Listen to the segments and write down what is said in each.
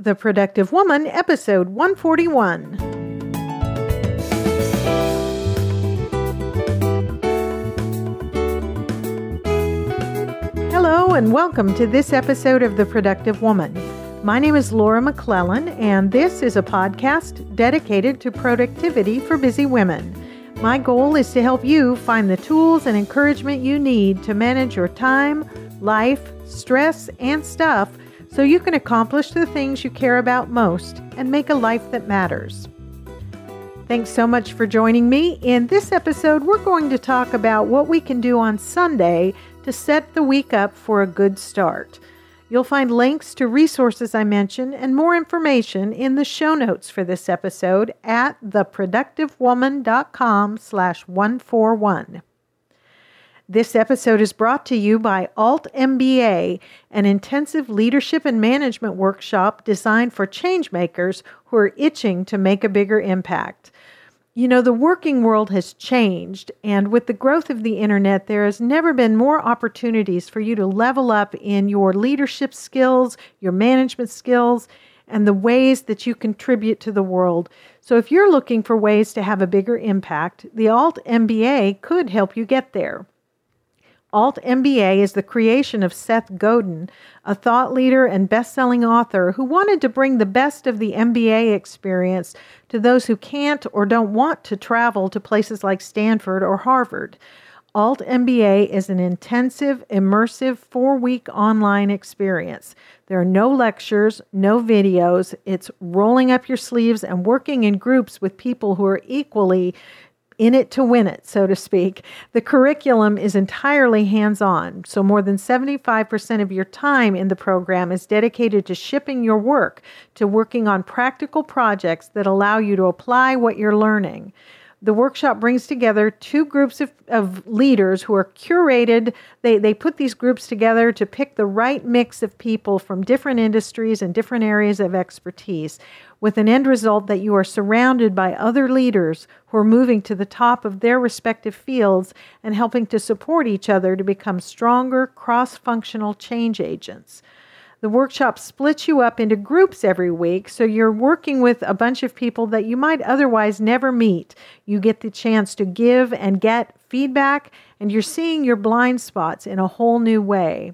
The Productive Woman, episode 141. Hello, and welcome to this episode of The Productive Woman. My name is Laura McClellan, and this is a podcast dedicated to productivity for busy women. My goal is to help you find the tools and encouragement you need to manage your time, life, stress, and stuff so you can accomplish the things you care about most and make a life that matters. Thanks so much for joining me. In this episode, we're going to talk about what we can do on Sunday to set the week up for a good start. You'll find links to resources I mentioned and more information in the show notes for this episode at theproductivewoman.com slash 141. This episode is brought to you by Alt MBA, an intensive leadership and management workshop designed for changemakers who are itching to make a bigger impact. You know, the working world has changed, and with the growth of the internet, there has never been more opportunities for you to level up in your leadership skills, your management skills, and the ways that you contribute to the world. So, if you're looking for ways to have a bigger impact, the Alt MBA could help you get there. Alt MBA is the creation of Seth Godin, a thought leader and best-selling author who wanted to bring the best of the MBA experience to those who can't or don't want to travel to places like Stanford or Harvard. Alt MBA is an intensive, immersive four week online experience. There are no lectures, no videos. It's rolling up your sleeves and working in groups with people who are equally in it to win it, so to speak. The curriculum is entirely hands on, so more than 75% of your time in the program is dedicated to shipping your work, to working on practical projects that allow you to apply what you're learning. The workshop brings together two groups of, of leaders who are curated. They, they put these groups together to pick the right mix of people from different industries and different areas of expertise with an end result that you are surrounded by other leaders who are moving to the top of their respective fields and helping to support each other to become stronger, cross functional change agents. The workshop splits you up into groups every week, so you're working with a bunch of people that you might otherwise never meet. You get the chance to give and get feedback, and you're seeing your blind spots in a whole new way.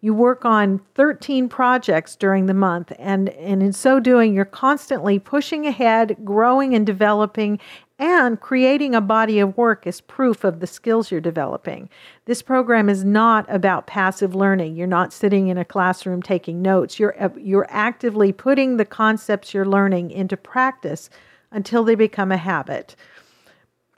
You work on 13 projects during the month, and, and in so doing, you're constantly pushing ahead, growing and developing, and creating a body of work is proof of the skills you're developing. This program is not about passive learning. You're not sitting in a classroom taking notes. You're, uh, you're actively putting the concepts you're learning into practice until they become a habit.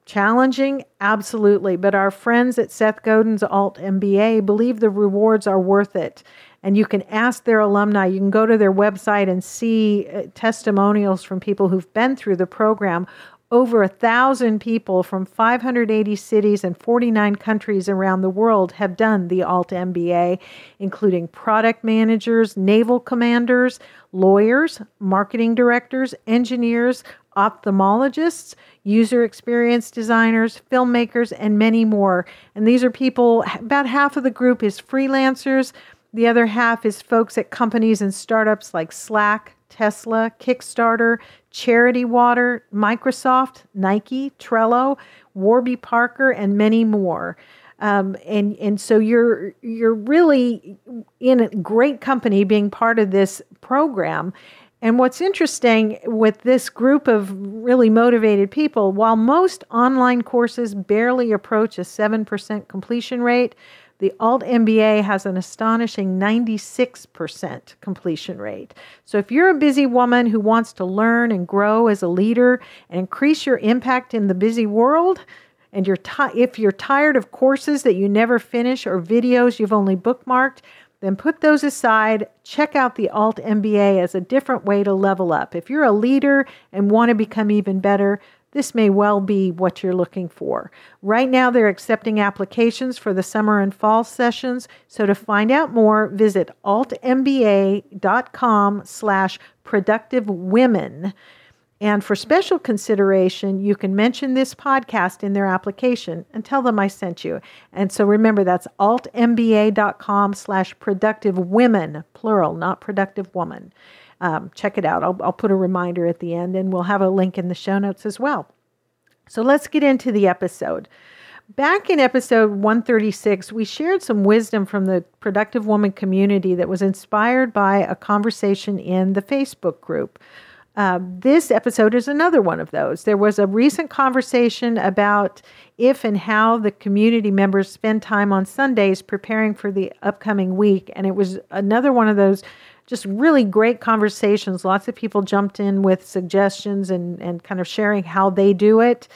Challenging? Absolutely. But our friends at Seth Godin's Alt MBA believe the rewards are worth it. And you can ask their alumni. You can go to their website and see uh, testimonials from people who've been through the program. Over a thousand people from 580 cities and 49 countries around the world have done the Alt MBA, including product managers, naval commanders, lawyers, marketing directors, engineers, ophthalmologists, user experience designers, filmmakers, and many more. And these are people, about half of the group is freelancers, the other half is folks at companies and startups like Slack, Tesla, Kickstarter, Charity Water, Microsoft, Nike, Trello, Warby Parker, and many more. Um, and and so you're you're really in great company being part of this program and what's interesting with this group of really motivated people, while most online courses barely approach a 7% completion rate, the Alt MBA has an astonishing 96% completion rate. So, if you're a busy woman who wants to learn and grow as a leader and increase your impact in the busy world, and you're ti- if you're tired of courses that you never finish or videos you've only bookmarked, then put those aside. Check out the Alt MBA as a different way to level up. If you're a leader and want to become even better, this may well be what you're looking for. Right now, they're accepting applications for the summer and fall sessions. So to find out more, visit altmba.com slash productive women. And for special consideration, you can mention this podcast in their application and tell them I sent you. And so remember, that's altmba.com slash productive women, plural, not productive woman. Um, check it out. I'll, I'll put a reminder at the end, and we'll have a link in the show notes as well. So let's get into the episode. Back in episode 136, we shared some wisdom from the Productive Woman community that was inspired by a conversation in the Facebook group. Uh, this episode is another one of those. There was a recent conversation about if and how the community members spend time on Sundays preparing for the upcoming week. And it was another one of those just really great conversations. Lots of people jumped in with suggestions and, and kind of sharing how they do it.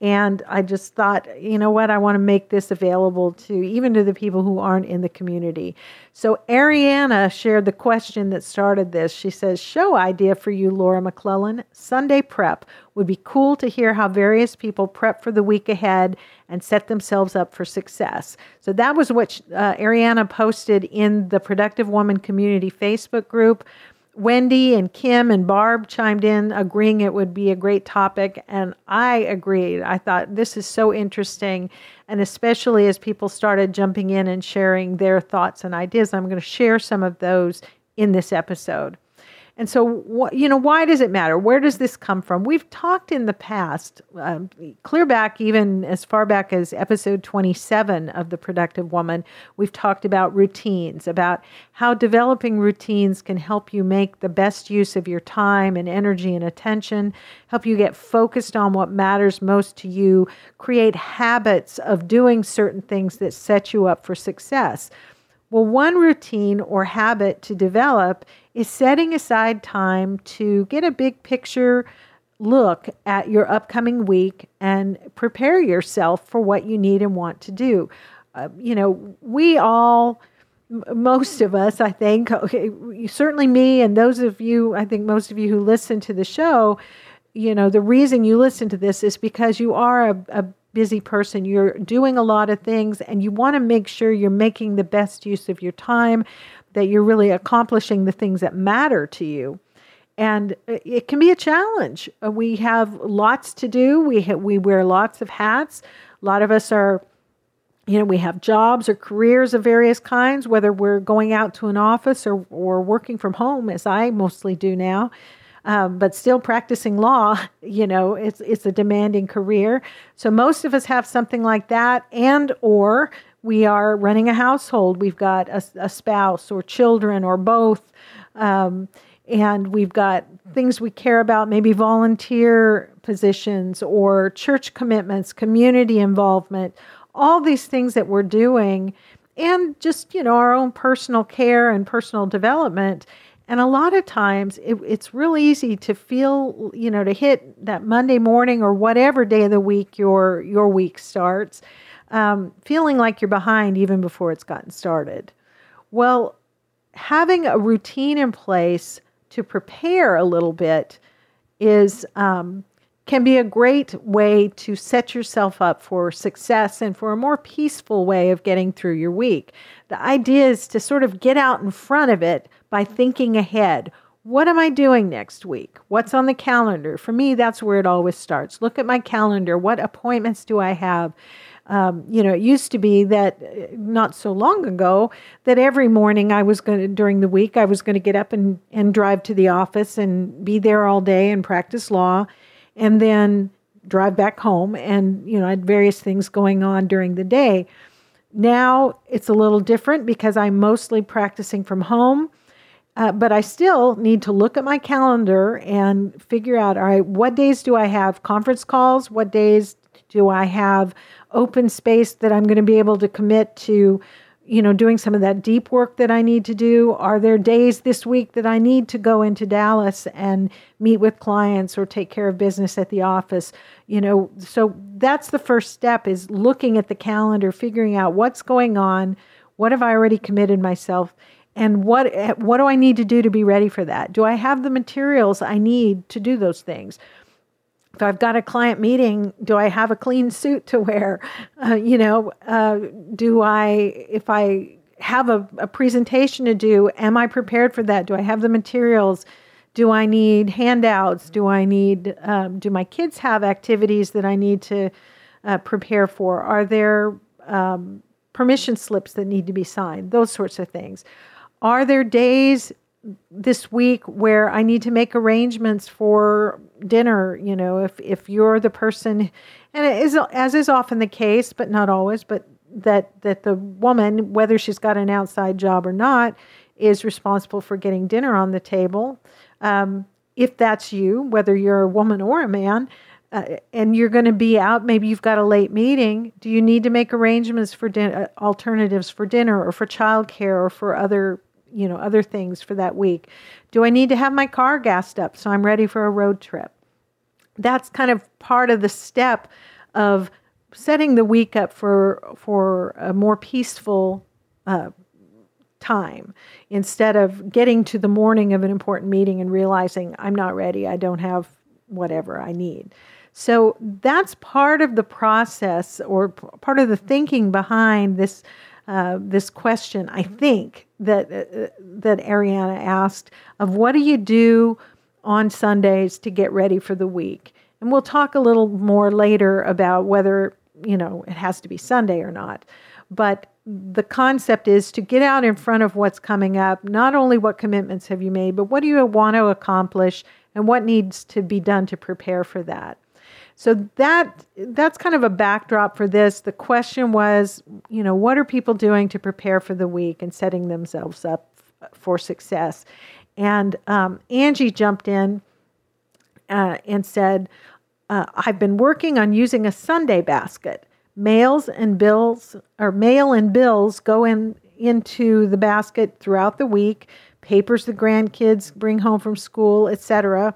And I just thought, you know what, I want to make this available to even to the people who aren't in the community. So Ariana shared the question that started this. She says, Show idea for you, Laura McClellan. Sunday prep would be cool to hear how various people prep for the week ahead and set themselves up for success. So that was what uh, Ariana posted in the Productive Woman Community Facebook group. Wendy and Kim and Barb chimed in, agreeing it would be a great topic. And I agreed. I thought this is so interesting. And especially as people started jumping in and sharing their thoughts and ideas, I'm going to share some of those in this episode. And so, you know, why does it matter? Where does this come from? We've talked in the past, um, clear back even as far back as episode 27 of The Productive Woman, we've talked about routines, about how developing routines can help you make the best use of your time and energy and attention, help you get focused on what matters most to you, create habits of doing certain things that set you up for success. Well, one routine or habit to develop is setting aside time to get a big picture look at your upcoming week and prepare yourself for what you need and want to do. Uh, you know, we all, most of us, I think, okay, certainly me and those of you, I think most of you who listen to the show, you know, the reason you listen to this is because you are a, a busy person. You're doing a lot of things and you want to make sure you're making the best use of your time that you're really accomplishing the things that matter to you. And it can be a challenge. Uh, we have lots to do. We ha- we wear lots of hats. A lot of us are, you know, we have jobs or careers of various kinds, whether we're going out to an office or or working from home, as I mostly do now. Um, but still practicing law, you know, it's it's a demanding career. So most of us have something like that, and or we are running a household. We've got a, a spouse or children or both. Um, and we've got things we care about, maybe volunteer positions or church commitments, community involvement, all these things that we're doing, and just, you know, our own personal care and personal development. And a lot of times it, it's real easy to feel, you know, to hit that Monday morning or whatever day of the week your your week starts um, feeling like you're behind even before it's gotten started. Well, having a routine in place to prepare a little bit is um, can be a great way to set yourself up for success and for a more peaceful way of getting through your week. The idea is to sort of get out in front of it by thinking ahead. What am I doing next week? What's on the calendar? For me, that's where it always starts. Look at my calendar. What appointments do I have? Um, you know, it used to be that uh, not so long ago that every morning I was going to, during the week, I was going to get up and, and drive to the office and be there all day and practice law and then drive back home. And, you know, I had various things going on during the day. Now it's a little different because I'm mostly practicing from home. Uh, but I still need to look at my calendar and figure out all right, what days do I have conference calls? What days do I have open space that I'm going to be able to commit to, you know, doing some of that deep work that I need to do? Are there days this week that I need to go into Dallas and meet with clients or take care of business at the office? You know, so that's the first step is looking at the calendar, figuring out what's going on, what have I already committed myself and what eh, what do I need to do to be ready for that? Do I have the materials I need to do those things? If I've got a client meeting, do I have a clean suit to wear? Uh, you know, uh, do I, if I have a, a presentation to do, am I prepared for that? Do I have the materials? Do I need handouts? Do I need, um, do my kids have activities that I need to uh, prepare for? Are there um, permission slips that need to be signed? Those sorts of things. Are there days this week where I need to make arrangements for dinner. You know, if if you're the person, and it is as is often the case, but not always, but that that the woman, whether she's got an outside job or not, is responsible for getting dinner on the table. Um, if that's you, whether you're a woman or a man, uh, and you're going to be out, maybe you've got a late meeting. Do you need to make arrangements for din- uh, alternatives for dinner or for childcare or for other you know other things for that week? Do I need to have my car gassed up so I'm ready for a road trip? That's kind of part of the step of setting the week up for for a more peaceful uh, time instead of getting to the morning of an important meeting and realizing I'm not ready. I don't have whatever I need. So that's part of the process or part of the thinking behind this uh, this question. I think that uh, that Ariana asked of what do you do on Sundays to get ready for the week, and we'll talk a little more later about whether you know it has to be Sunday or not. But the concept is to get out in front of what's coming up. Not only what commitments have you made, but what do you want to accomplish, and what needs to be done to prepare for that. So that that's kind of a backdrop for this. The question was, you know, what are people doing to prepare for the week and setting themselves up for success? And um, Angie jumped in uh, and said, uh, "I've been working on using a Sunday basket. Mails and bills, or mail and bills, go in into the basket throughout the week. Papers the grandkids bring home from school, etc."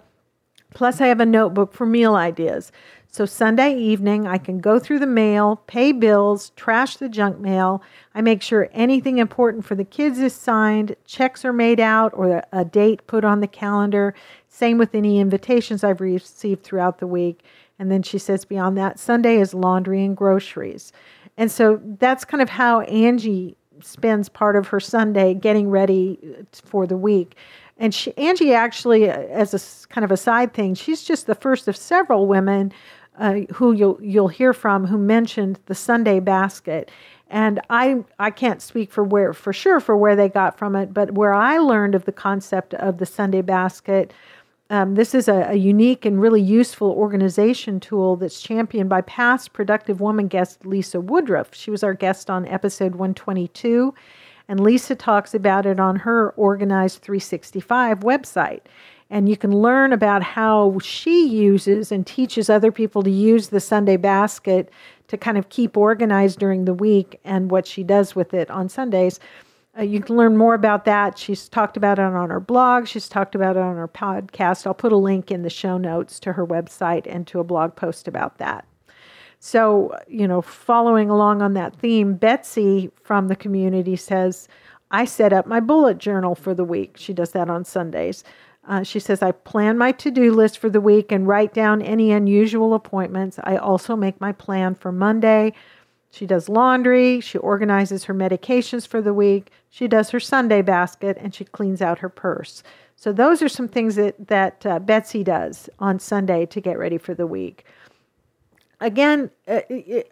Plus, I have a notebook for meal ideas. So Sunday evening, I can go through the mail, pay bills, trash the junk mail. I make sure anything important for the kids is signed, checks are made out, or a date put on the calendar. Same with any invitations I've received throughout the week. And then she says, beyond that, Sunday is laundry and groceries. And so that's kind of how Angie spends part of her Sunday getting ready for the week. And she, Angie actually, uh, as a kind of a side thing, she's just the first of several women uh, who you'll you'll hear from who mentioned the Sunday basket. And I I can't speak for where for sure for where they got from it, but where I learned of the concept of the Sunday basket. Um, this is a, a, unique and really useful organization tool that's championed by past Productive Woman guest Lisa Woodruff. She was our guest on episode 122 and Lisa talks about it on her Organized 365 website. And you can learn about how she uses and teaches other people to use the Sunday basket to kind of keep organized during the week and what she does with it on Sundays. Uh, you can learn more about that. She's talked about it on her blog. She's talked about it on her podcast. I'll put a link in the show notes to her website and to a blog post about that. So, you know, following along on that theme, Betsy from the community says, I set up my bullet journal for the week. She does that on Sundays. Uh, she says, I plan my to do list for the week and write down any unusual appointments. I also make my plan for Monday. She does laundry. She organizes her medications for the week. She does her Sunday basket and she cleans out her purse. So, those are some things that, that uh, Betsy does on Sunday to get ready for the week again, uh,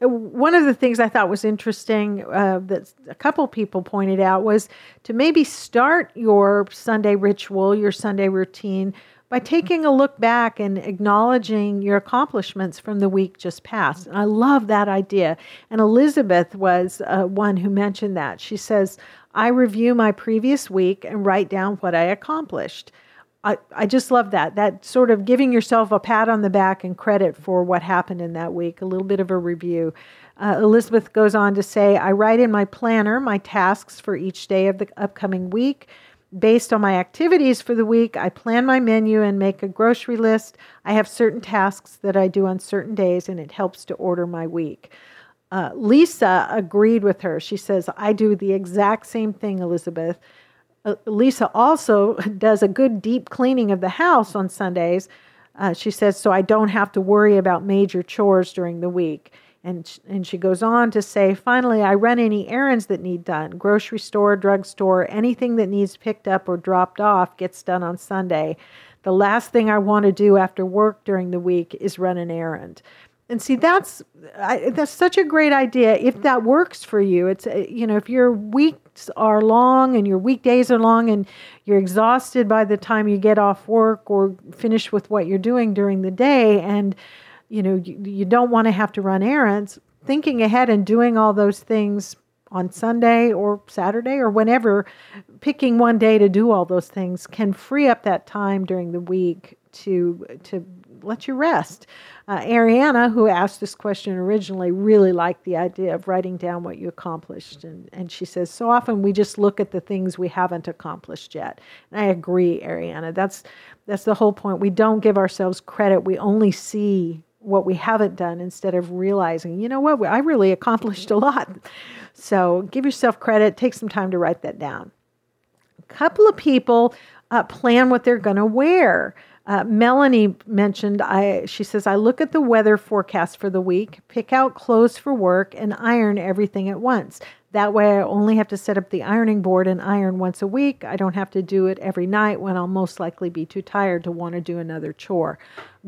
uh, one of the things I thought was interesting uh, that a couple people pointed out was to maybe start your Sunday ritual, your Sunday routine, by taking a look back and acknowledging your accomplishments from the week just past. And I love that idea. And Elizabeth was uh, one who mentioned that. She says, I review my previous week and write down what I accomplished. I, I just love that. That sort of giving yourself a pat on the back and credit for what happened in that week, a little bit of a review. Uh, Elizabeth goes on to say, I write in my planner my tasks for each day of the upcoming week. Based on my activities for the week, I plan my menu and make a grocery list. I have certain tasks that I do on certain days, and it helps to order my week. Uh, Lisa agreed with her. She says, I do the exact same thing, Elizabeth. Uh, Lisa also does a good deep cleaning of the house on Sundays. Uh, she says, so I don't have to worry about major chores during the week. And, and she goes on to say, finally, I run any errands that need done grocery store, drugstore, anything that needs picked up or dropped off gets done on Sunday. The last thing I want to do after work during the week is run an errand. And see, that's I, that's such a great idea. If that works for you, it's uh, you know if your weeks are long and your weekdays are long and you're exhausted by the time you get off work or finish with what you're doing during the day, and you know you, you don't want to have to run errands. Thinking ahead and doing all those things on Sunday or Saturday or whenever, picking one day to do all those things can free up that time during the week to to let you rest. Uh, Ariana, who asked this question originally, really liked the idea of writing down what you accomplished. And, and she says, so often we just look at the things we haven't accomplished yet. And I agree, Ariana. That's, that's the whole point. We don't give ourselves credit, we only see what we haven't done instead of realizing, you know what, I really accomplished a lot. So give yourself credit, take some time to write that down. A couple of people uh, plan what they're going to wear. Uh, Melanie mentioned, I, she says, I look at the weather forecast for the week, pick out clothes for work, and iron everything at once. That way, I only have to set up the ironing board and iron once a week. I don't have to do it every night when I'll most likely be too tired to want to do another chore.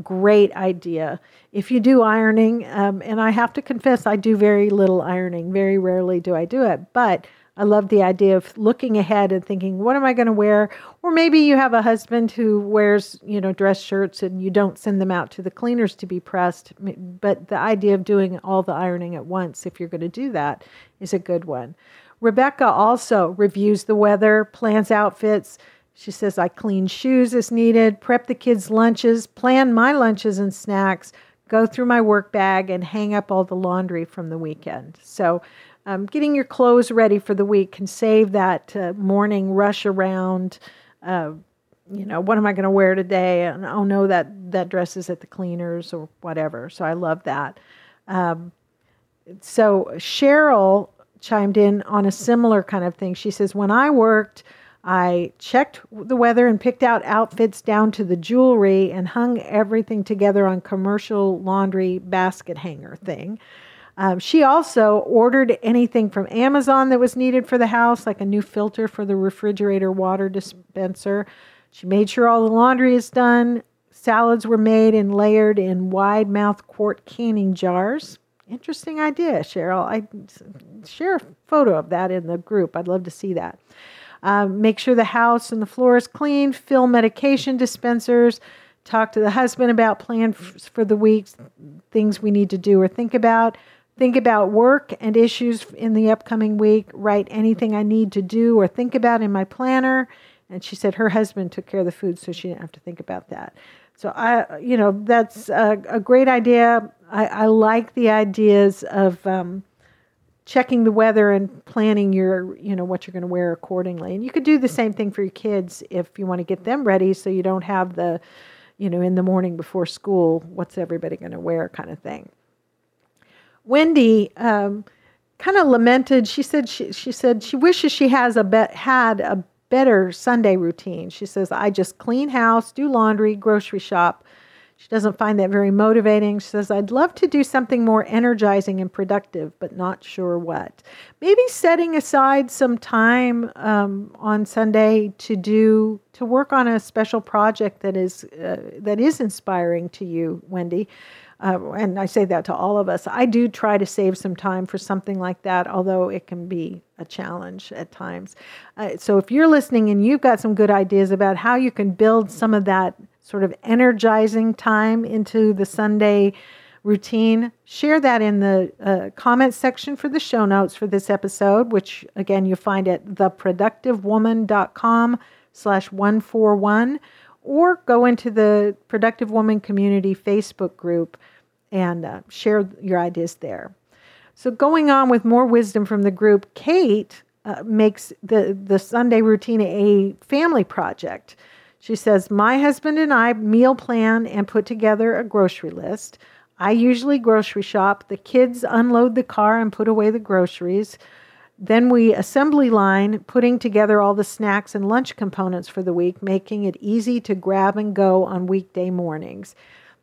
Great idea. If you do ironing, um, and I have to confess, I do very little ironing, very rarely do I do it, but I love the idea of looking ahead and thinking, what am I going to wear? Or maybe you have a husband who wears, you know, dress shirts and you don't send them out to the cleaners to be pressed. But the idea of doing all the ironing at once, if you're going to do that, is a good one. Rebecca also reviews the weather, plans outfits. She says, I clean shoes as needed, prep the kids' lunches, plan my lunches and snacks, go through my work bag, and hang up all the laundry from the weekend. So um, getting your clothes ready for the week can save that uh, morning rush around. Uh, you know, what am I going to wear today? And oh no, that that dress is at the cleaners or whatever. So I love that. Um, so Cheryl chimed in on a similar kind of thing. She says, when I worked. I checked the weather and picked out outfits down to the jewelry and hung everything together on commercial laundry basket hanger thing. Um, she also ordered anything from Amazon that was needed for the house, like a new filter for the refrigerator water dispenser. She made sure all the laundry is done. Salads were made and layered in wide mouth quart canning jars. Interesting idea, Cheryl. I share a photo of that in the group. I'd love to see that. Um, make sure the house and the floor is clean. Fill medication dispensers. Talk to the husband about plans for the week, things we need to do or think about. Think about work and issues in the upcoming week. Write anything I need to do or think about in my planner. And she said her husband took care of the food, so she didn't have to think about that. So I, you know, that's a, a great idea. I, I, like the ideas of um, checking the weather and planning your, you know, what you're going to wear accordingly. And you could do the same thing for your kids if you want to get them ready, so you don't have the, you know, in the morning before school, what's everybody going to wear kind of thing. Wendy um, kind of lamented. She said she, she said she wishes she has a had a better Sunday routine. She says I just clean house, do laundry, grocery shop. She doesn't find that very motivating. She says, I'd love to do something more energizing and productive, but not sure what. Maybe setting aside some time um, on Sunday to do to work on a special project that is uh, that is inspiring to you, Wendy uh, and I say that to all of us, I do try to save some time for something like that, although it can be a challenge at times. Uh, so if you're listening and you've got some good ideas about how you can build some of that sort of energizing time into the Sunday routine, share that in the uh, section for the show notes for this episode, which again you find at theproductivewoman.com slash 141 or go into the Productive Woman Community Facebook group and uh, share your ideas there. So, going on with more wisdom from the group, Kate uh, makes the, the Sunday routine a family project. She says, My husband and I meal plan and put together a grocery list. I usually grocery shop. The kids unload the car and put away the groceries. Then we assembly line, putting together all the snacks and lunch components for the week, making it easy to grab and go on weekday mornings.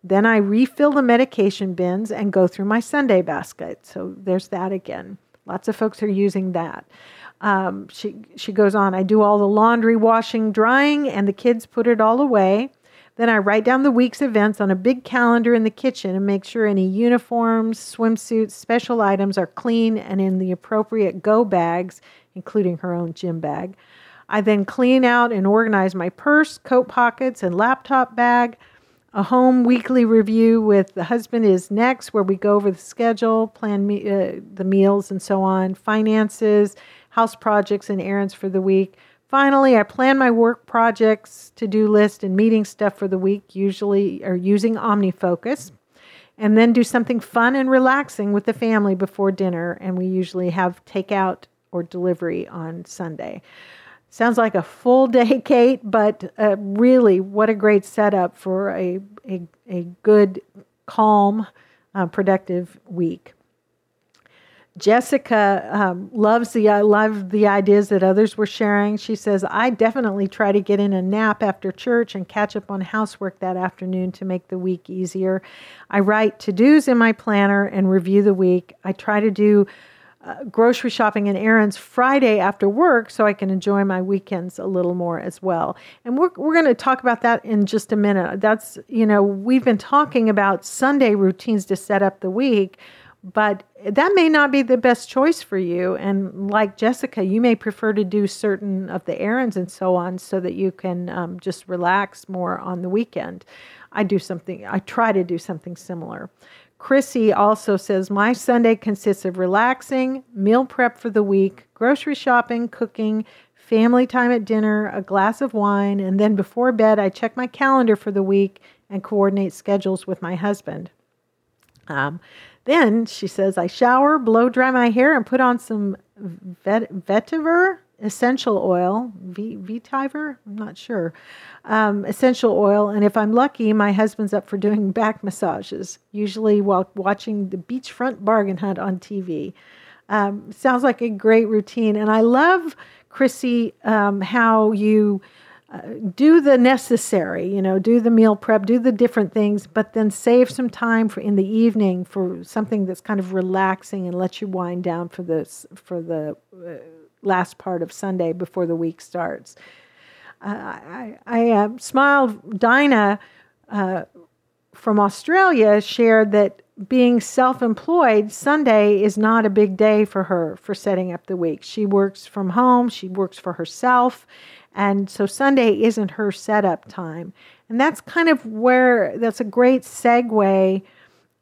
Then I refill the medication bins and go through my Sunday basket. So there's that again. Lots of folks are using that. Um, she she goes on. I do all the laundry, washing, drying, and the kids put it all away. Then I write down the week's events on a big calendar in the kitchen and make sure any uniforms, swimsuits, special items are clean and in the appropriate go bags, including her own gym bag. I then clean out and organize my purse, coat pockets, and laptop bag. A home weekly review with the husband is next, where we go over the schedule, plan me- uh, the meals, and so on, finances, house projects, and errands for the week. Finally, I plan my work projects, to do list, and meeting stuff for the week, usually or using OmniFocus. And then do something fun and relaxing with the family before dinner. And we usually have takeout or delivery on Sunday. Sounds like a full day, Kate, but uh, really, what a great setup for a, a, a good, calm, uh, productive week. Jessica um, loves the love the ideas that others were sharing. She says, "I definitely try to get in a nap after church and catch up on housework that afternoon to make the week easier. I write to-dos in my planner and review the week. I try to do uh, grocery shopping and errands Friday after work so I can enjoy my weekends a little more as well. And we're, we're going to talk about that in just a minute. That's, you know, we've been talking about Sunday routines to set up the week, but that may not be the best choice for you. And like Jessica, you may prefer to do certain of the errands and so on so that you can um, just relax more on the weekend. I do something, I try to do something similar. Chrissy also says, My Sunday consists of relaxing, meal prep for the week, grocery shopping, cooking, family time at dinner, a glass of wine, and then before bed, I check my calendar for the week and coordinate schedules with my husband. Um, then she says, I shower, blow dry my hair, and put on some vet- vetiver essential oil, v- vetiver, I'm not sure, um, essential oil. And if I'm lucky, my husband's up for doing back massages, usually while watching the beachfront bargain hunt on TV. Um, sounds like a great routine. And I love, Chrissy, um, how you do the necessary, you know, do the meal prep, do the different things, but then save some time for in the evening for something that's kind of relaxing and let you wind down for this for the uh, last part of Sunday before the week starts. Uh, I, I uh, smiled. Dinah uh, from Australia shared that being self employed, Sunday is not a big day for her for setting up the week. She works from home, she works for herself, and so Sunday isn't her setup time. And that's kind of where that's a great segue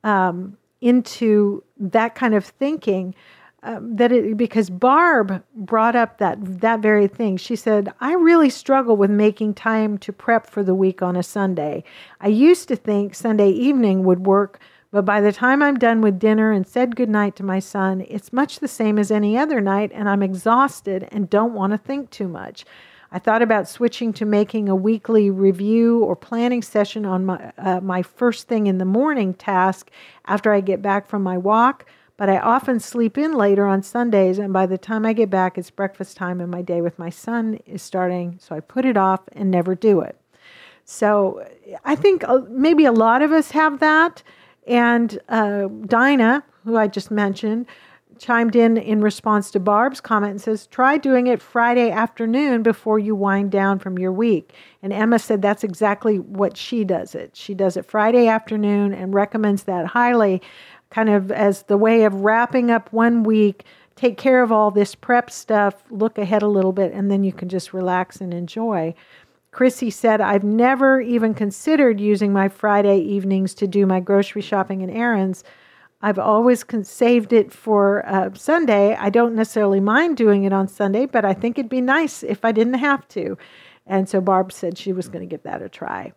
um, into that kind of thinking. Um, that it because Barb brought up that that very thing. She said, "I really struggle with making time to prep for the week on a Sunday. I used to think Sunday evening would work, but by the time I'm done with dinner and said goodnight to my son, it's much the same as any other night, and I'm exhausted and don't want to think too much. I thought about switching to making a weekly review or planning session on my, uh, my first thing in the morning task after I get back from my walk, but I often sleep in later on Sundays, and by the time I get back, it's breakfast time and my day with my son is starting, so I put it off and never do it. So I think uh, maybe a lot of us have that. And uh, Dinah, who I just mentioned, chimed in in response to Barb's comment and says, try doing it Friday afternoon before you wind down from your week. And Emma said that's exactly what she does it. She does it Friday afternoon and recommends that highly, kind of as the way of wrapping up one week. Take care of all this prep stuff, look ahead a little bit, and then you can just relax and enjoy. Chrissy said, I've never even considered using my Friday evenings to do my grocery shopping and errands I've always con- saved it for uh, Sunday. I don't necessarily mind doing it on Sunday, but I think it'd be nice if I didn't have to. And so Barb said she was going to give that a try.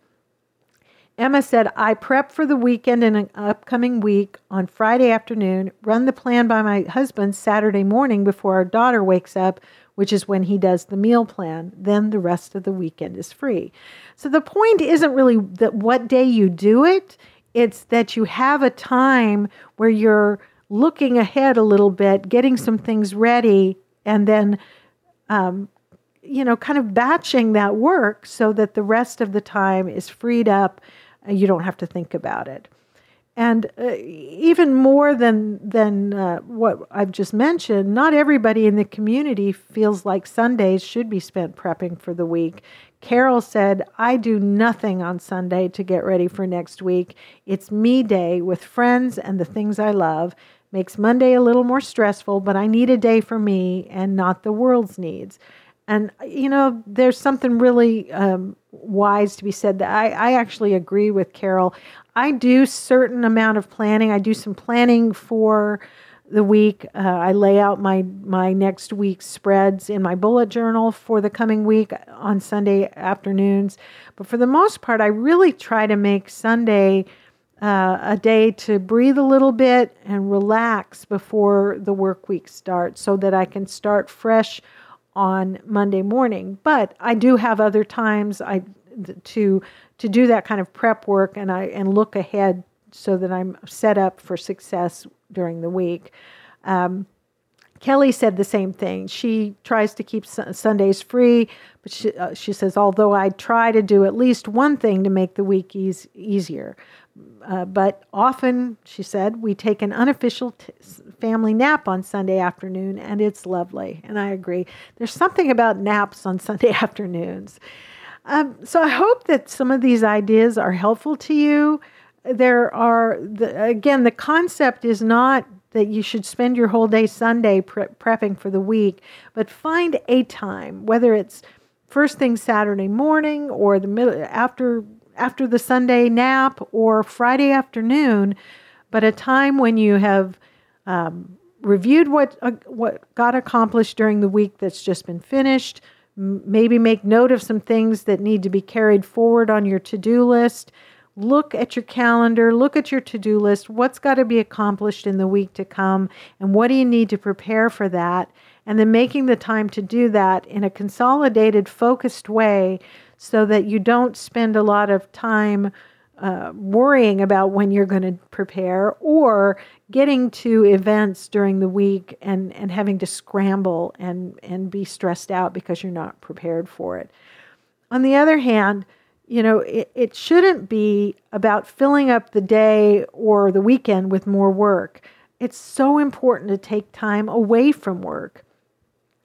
Emma said, I prep for the weekend and an upcoming week on Friday afternoon, run the plan by my husband Saturday morning before our daughter wakes up, which is when he does the meal plan. Then the rest of the weekend is free. So the point isn't really that what day you do it, it's that you have a time where you're looking ahead a little bit, getting some things ready, and then, um, you know, kind of batching that work so that the rest of the time is freed up. You don't have to think about it. And uh, even more than than uh, what I've just mentioned, not everybody in the community feels like Sundays should be spent prepping for the week. Carol said, I do nothing on Sunday to get ready for next week. It's me day with friends and the things I love. Makes Monday a little more stressful, but I need a day for me and not the world's needs. And, you know, there's something really um, wise to be said that I, I actually agree with Carol. I do certain amount of planning. I do some planning for the week. Uh, I lay out my my next week's spreads in my bullet journal for the coming week on Sunday afternoons. But for the most part, I really try to make Sunday uh, a day to breathe a little bit and relax before the work week starts, so that I can start fresh on Monday morning. But I do have other times I to to do that kind of prep work and I and look ahead so that I'm set up for success during the week. Um, Kelly said the same thing. She tries to keep Sundays free, but she, uh, she says, although I try to do at least one thing to make the week ease, easier. Uh, but often, she said, we take an unofficial t- family nap on Sunday afternoon, and it's lovely. And I agree. There's something about naps on Sunday afternoons. Um, so I hope that some of these ideas are helpful to you there are the, again the concept is not that you should spend your whole day Sunday pre- prepping for the week, but find a time, whether it's first thing Saturday morning or the middle after after the Sunday nap or Friday afternoon, but a time when you have um, reviewed what uh, what got accomplished during the week that's just been finished. M- maybe make note of some things that need to be carried forward on your to do list look at your calendar, look at your to do list, what's got to be accomplished in the week to come, and what do you need to prepare for that. And then making the time to do that in a consolidated, focused way so that you don't spend a lot of time uh, worrying about when you're going to prepare or getting to events during the week and, and having to scramble and, and be stressed out because you're not prepared for it. On the other hand, you know, it, it shouldn't be about filling up the day or the weekend with more work. It's so important to take time away from work.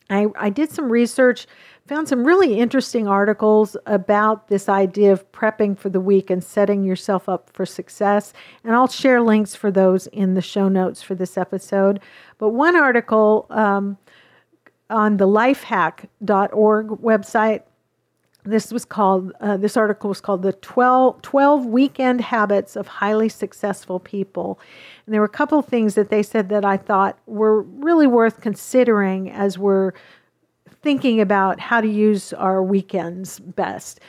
I, I did some research, found some really interesting articles about this idea of prepping for the week and setting yourself up for success. And I'll share links for those in the show notes for this episode. But one article um, on the lifehack.org website this was called uh, this article was called the 12, 12 weekend habits of highly successful people. And there were a couple of things that they said that i thought were really worth considering as we're thinking about how to use our weekends best.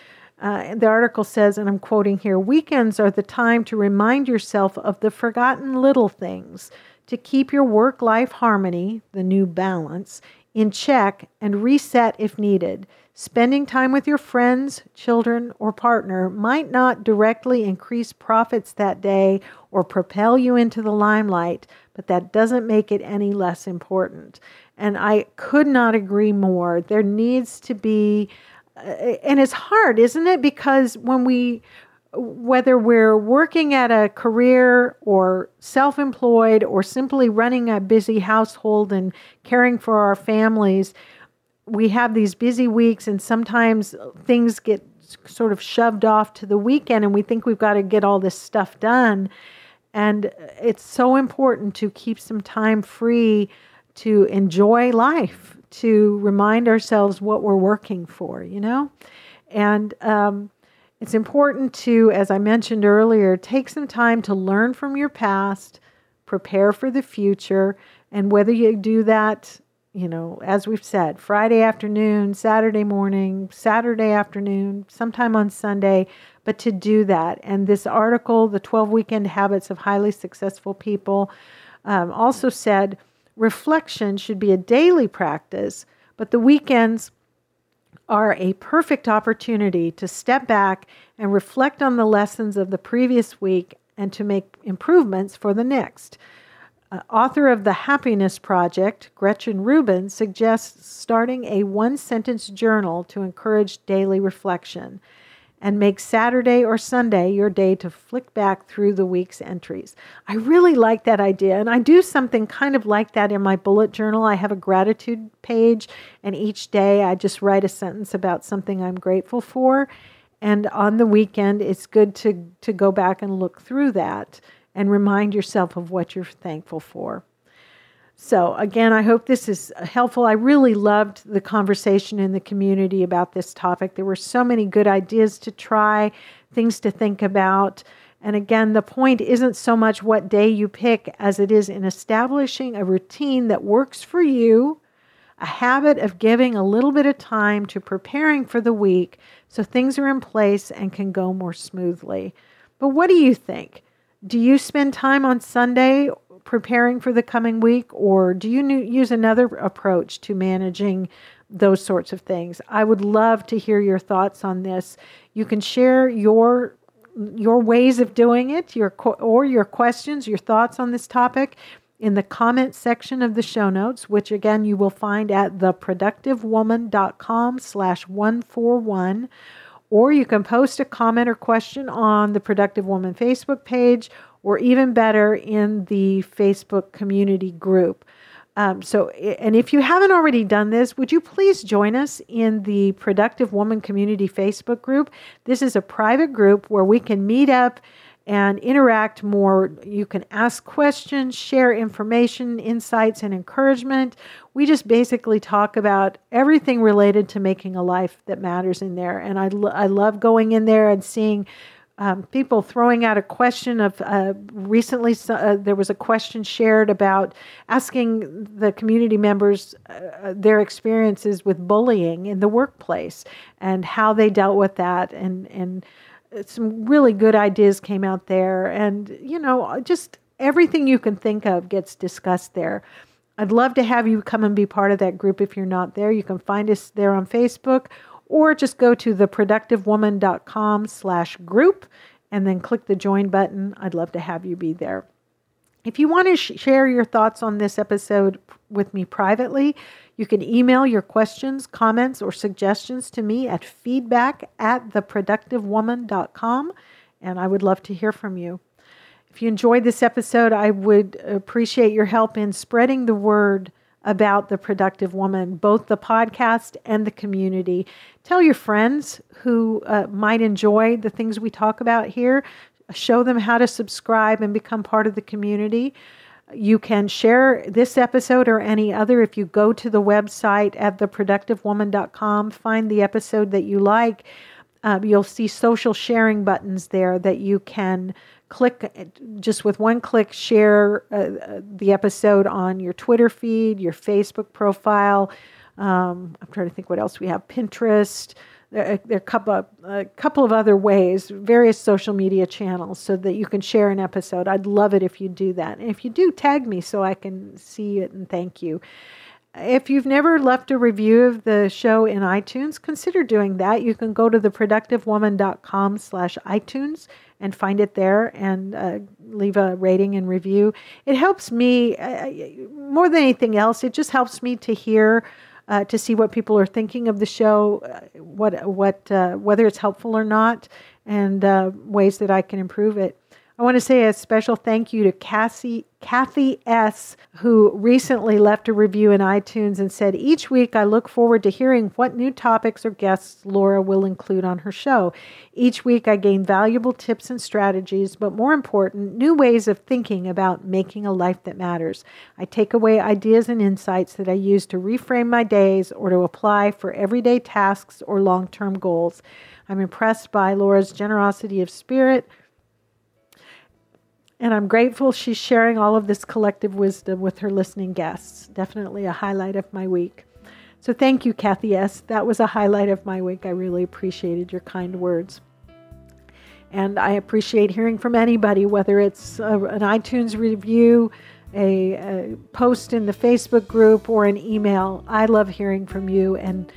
Uh, the article says and i'm quoting here weekends are the time to remind yourself of the forgotten little things to keep your work life harmony the new balance in check and reset if needed Spending time with your friends, children, or partner might not directly increase profits that day or propel you into the limelight, but that doesn't make it any less important. And I could not agree more. There needs to be, uh, and it's hard, isn't it? Because when we, whether we're working at a career or self employed or simply running a busy household and caring for our families, we have these busy weeks and sometimes things get sort of shoved off to the weekend and we think we've got to get all this stuff done. And it's so important to keep some time free to enjoy life to remind ourselves what we're working for you know? And um, it's important to as i mentioned earlier take some time to learn from your past prepare for the future and whether you do that you know, as we've said, Friday afternoon, Saturday morning, Saturday afternoon, sometime on Sunday, but to do that. And this article, The 12 Weekend Habits of Highly Successful People, um, also said reflection should be a daily practice, but the weekends are a perfect opportunity to step back and reflect on the lessons of the previous week and to make improvements for the next. Uh, author of The Happiness Project, Gretchen Rubin, suggests starting a one sentence journal to encourage daily reflection. And make Saturday or Sunday your day to flick back through the week's entries. I really like that idea, and I do something kind of like that in my bullet journal. I have a gratitude page, and each day I just write a sentence about something I'm grateful for. And on the weekend, it's good to, to go back and look through that and remind yourself of what you're thankful for. So, again, I hope this is uh, helpful. I really loved the conversation in the community about this topic. There were so many good ideas to try, things to think about. And again, the point isn't so much what day you pick as it is in establishing a routine that works for you, a habit of giving a little bit of time to preparing for the week so things are in place and can go more smoothly. But what do you think? Do you spend time on Sunday preparing for the coming week, or do you use another approach to managing those sorts of things? I would love to hear your thoughts on this. You can share your your ways of doing it, your or your questions, your thoughts on this topic in the comment section of the show notes, which again you will find at theproductivewoman.com slash 141. Or you can post a comment or question on the Productive Woman Facebook page or even better, in the Facebook community group. Um, so, and if you haven't already done this, would you please join us in the Productive Woman Community Facebook group? This is a private group where we can meet up and interact more. You can ask questions, share information, insights, and encouragement. We just basically talk about everything related to making a life that matters in there. And I, lo- I love going in there and seeing um, people throwing out a question of uh, recently uh, there was a question shared about asking the community members uh, their experiences with bullying in the workplace and how they dealt with that. And and some really good ideas came out there. And you know just everything you can think of gets discussed there. I'd love to have you come and be part of that group if you're not there. You can find us there on Facebook or just go to theproductivewoman.com slash group and then click the join button. I'd love to have you be there. If you want to sh- share your thoughts on this episode with me privately, you can email your questions, comments, or suggestions to me at feedback at theproductivewoman.com, and I would love to hear from you. If you enjoyed this episode, I would appreciate your help in spreading the word about the productive woman, both the podcast and the community. Tell your friends who uh, might enjoy the things we talk about here. Show them how to subscribe and become part of the community. You can share this episode or any other if you go to the website at theproductivewoman.com, find the episode that you like. Uh, you'll see social sharing buttons there that you can click just with one click share uh, the episode on your twitter feed your facebook profile um, i'm trying to think what else we have pinterest. There, there are a couple of, a couple of other ways various social media channels so that you can share an episode. I'd love it if you do that. And if you do tag me so i can see it and thank you. If you've never left a review of the show in iTunes, consider doing that. You can go to theproductivewoman.com slash iTunes and find it there and uh, leave a rating and review. It helps me uh, more than anything else. It just helps me to hear, uh, to see what people are thinking of the show, uh, what what uh, whether it's helpful or not, and uh, ways that I can improve it. I want to say a special thank you to Cassie, Kathy S., who recently left a review in iTunes and said, Each week I look forward to hearing what new topics or guests Laura will include on her show. Each week I gain valuable tips and strategies, but more important, new ways of thinking about making a life that matters. I take away ideas and insights that I use to reframe my days or to apply for everyday tasks or long term goals. I'm impressed by Laura's generosity of spirit and I'm grateful she's sharing all of this collective wisdom with her listening guests. Definitely a highlight of my week. So thank you, Kathy S. That was a highlight of my week. I really appreciated your kind words. And I appreciate hearing from anybody, whether it's a, an iTunes review, a, a, post in the Facebook group, or an email. I love hearing from you and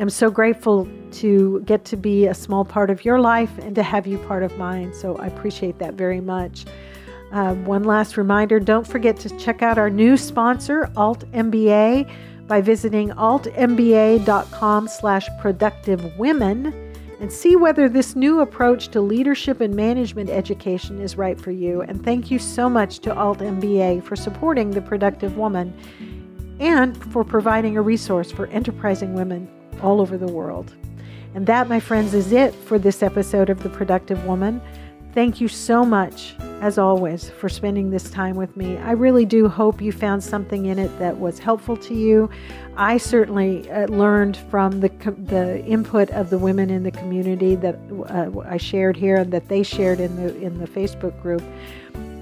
am so grateful to get to be a small part of your life and to have you part of mine. So I appreciate that very much. Uh, one last reminder don't forget to check out our new sponsor, Alt MBA, by visiting altmba.com slash productive women and see whether this new approach to leadership and management education is right for you. And thank you so much to Alt MBA for supporting the productive woman and for providing a resource for enterprising women all over the world. And that, my friends, is it for this episode of The Productive Woman. Thank you so much, as always, for spending this time with me. I really do hope you found something in it that was helpful to you. I certainly uh, learned from the, the input of the women in the community that uh, I shared here and that they shared in the, in the Facebook group.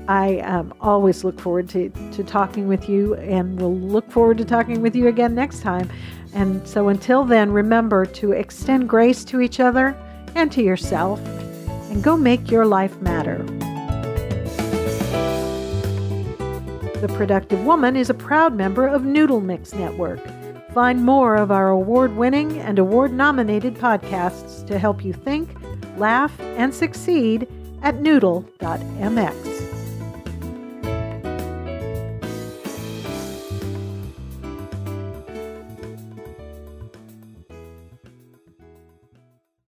I um, always look forward to, to talking with you and will look forward to talking with you again next time. And so until then, remember to extend grace to each other and to yourself and go make your life matter. The Productive Woman is a proud member of Noodle Mix Network. Find more of our award winning and award nominated podcasts to help you think, laugh, and succeed at noodle.mx.